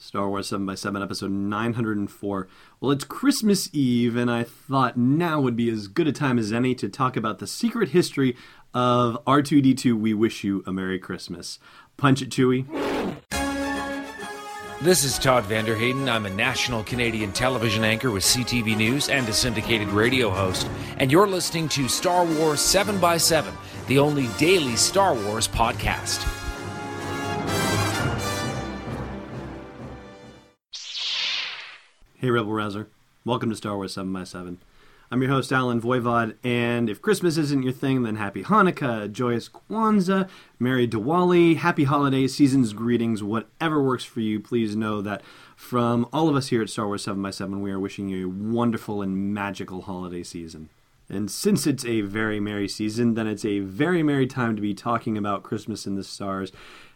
Star Wars 7 by 7 episode 904. Well, it's Christmas Eve, and I thought now would be as good a time as any to talk about the secret history of R2D2 We Wish You a Merry Christmas. Punch it, Chewie. This is Todd van der Heyden. I'm a national Canadian television anchor with CTV News and a syndicated radio host. And you're listening to Star Wars 7 by 7 the only daily Star Wars podcast. Hey, Rebel Rouser. Welcome to Star Wars 7 by 7 I'm your host, Allen Voivod, and if Christmas isn't your thing, then happy Hanukkah, joyous Kwanzaa, Merry Diwali, happy holidays, seasons, greetings, whatever works for you. Please know that from all of us here at Star Wars 7 by 7 we are wishing you a wonderful and magical holiday season. And since it's a very merry season, then it's a very merry time to be talking about Christmas in the Stars.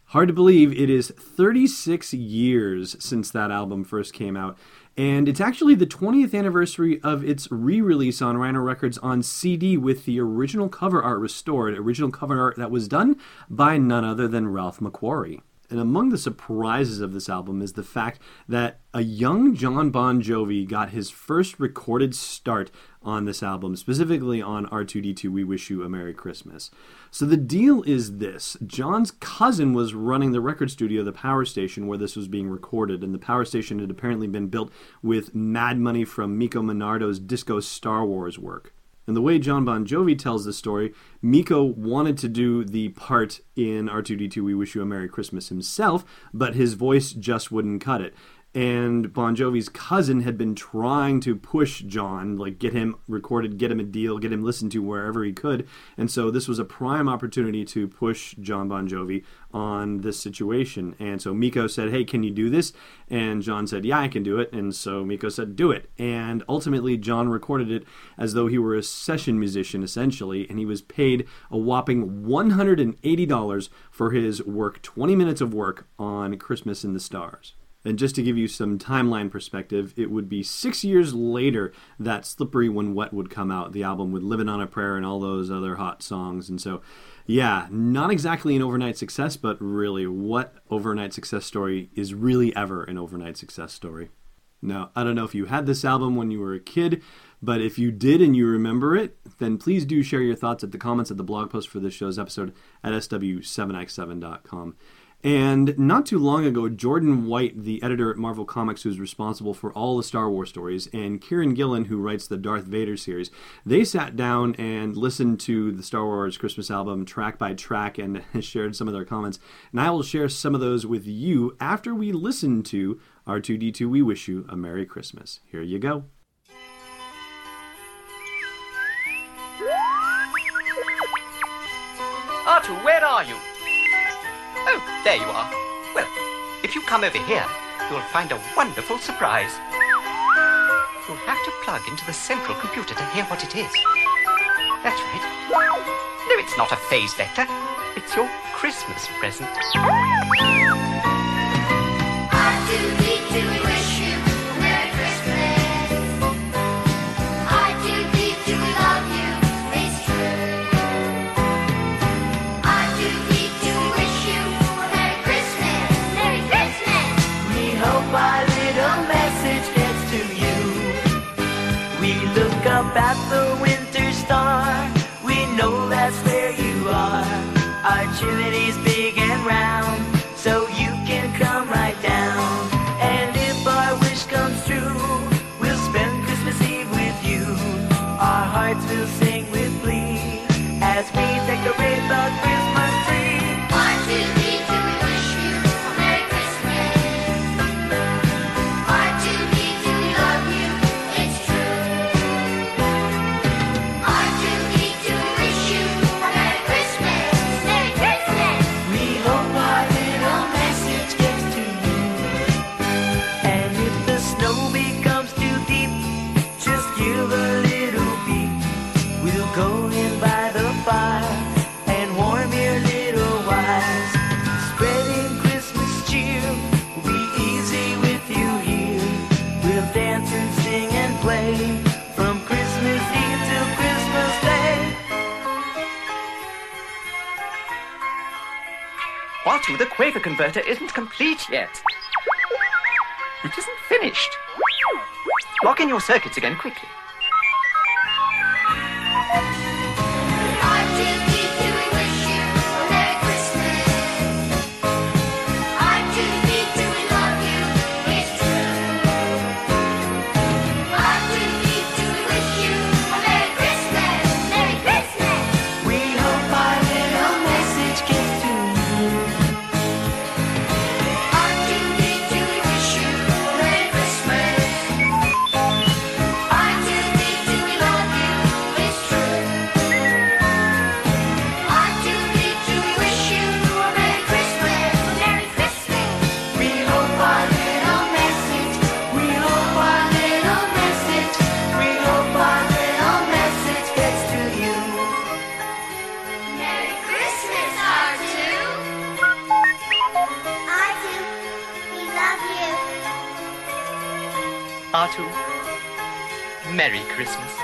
Hard to believe it is 36 years since that album first came out, and it's actually the 20th anniversary of its re release on Rhino Records on CD with the original cover art restored, original cover art that was done by none other than Ralph McQuarrie. And among the surprises of this album is the fact that a young John Bon Jovi got his first recorded start on this album, specifically on R2D2 We Wish You a Merry Christmas. So the deal is this John's cousin was running the record studio, the power station where this was being recorded, and the power station had apparently been built with mad money from Meco Monardo's Disco Star Wars work. And the way John Bon Jovi tells the story, Meco wanted to do the part in R2D2 We Wish You a Merry Christmas himself, but his voice just wouldn't cut it and Bon Jovi's cousin had been trying to push John, like get him recorded, get him a deal, get him listened to wherever he could. And so this was a prime opportunity to push John Bon Jovi on this situation. And so Meco said, Hey, can you do this? And John said, Yeah, I can do it. And so Meco said, Do it. And ultimately, John recorded it as though he were a session musician, essentially, and he was paid a whopping $180 for his work, 20 minutes of work on Christmas in the Stars. And just to give you some timeline perspective, it would be six years later that Slippery When Wet would come out, the album with Living on a Prayer and all those other hot songs. And so, yeah, not exactly an overnight success, but really, what overnight success story is really ever an overnight success story? Now, I don't know if you had this album when you were a kid, but if you did and you remember it, then please do share your thoughts at the comments at the blog post for this show's episode at sw7x7.com. And not too long ago, Jordan White, the editor at Marvel Comics, who's responsible for all the Star Wars stories, and Kieran Gillen, who writes the Darth Vader series, they sat down and listened to the Star Wars Christmas album track by track and shared some of their comments. And I will share some of those with you after we listen to R2D2 We Wish You a Merry Christmas. Here you go. R2, where are you? Oh, there you are. Well, if you come over here, you'll find a wonderful surprise. You'll have to plug into the central computer to hear what it is. That's right. No, it's not a phase vector. It's your Christmas present. R2D2 Our R2, the Quaker converter isn't complete yet. It isn't finished. Lock in your circuits again quickly. Christmas.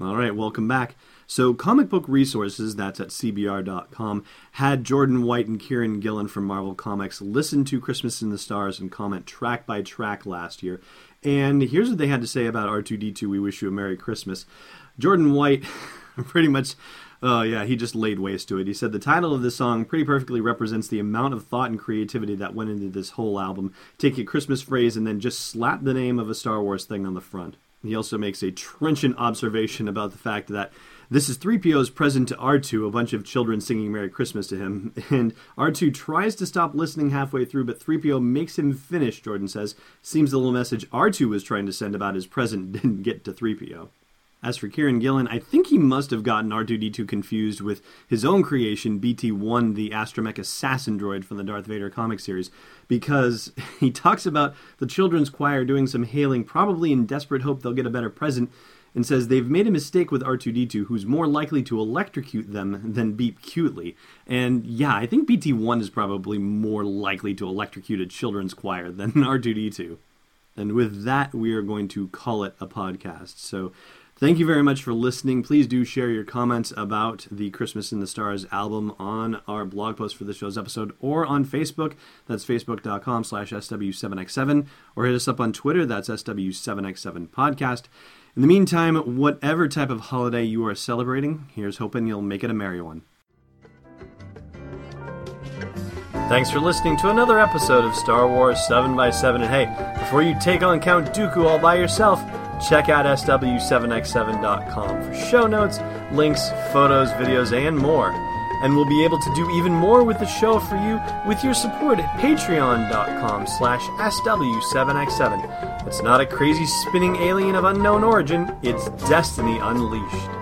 All right, welcome back. So, Comic Book Resources, that's at CBR.com, had Jordan White and Kieran Gillen from Marvel Comics listen to Christmas in the Stars and comment track by track last year. And here's what they had to say about R2D2 We Wish You a Merry Christmas. Jordan White pretty much Oh, yeah, he just laid waste to it. He said the title of this song pretty perfectly represents the amount of thought and creativity that went into this whole album. Take a Christmas phrase and then just slap the name of a Star Wars thing on the front. He also makes a trenchant observation about the fact that this is 3PO's present to R2, a bunch of children singing Merry Christmas to him, and R2 tries to stop listening halfway through, but 3PO makes him finish, Jordan says. Seems the little message R2 was trying to send about his present didn't get to 3PO. As for Kieran Gillen, I think he must have gotten R2D2 confused with his own creation, BT1, the astromech assassin droid from the Darth Vader comic series, because he talks about the children's choir doing some hailing, probably in desperate hope they'll get a better present, and says they've made a mistake with R2D2, who's more likely to electrocute them than beep cutely. And yeah, I think BT1 is probably more likely to electrocute a children's choir than R2D2. And with that, we are going to call it a podcast. So Thank you very much for listening. Please do share your comments about the Christmas in the Stars album on our blog post for this show's episode or on Facebook. That's facebook.com slash SW7X7 or hit us up on Twitter. That's SW7X7 Podcast. In the meantime, whatever type of holiday you are celebrating, here's hoping you'll make it a merry one. Thanks for listening to another episode of Star Wars 7x7. And hey, before you take on Count Dooku all by yourself, check out SW7x7.com for show notes, links, photos, videos, and more. And we'll be able to do even more with the show for you with your support at patreon.com slash SW7x7. It's not a crazy spinning alien of unknown origin, it's Destiny Unleashed.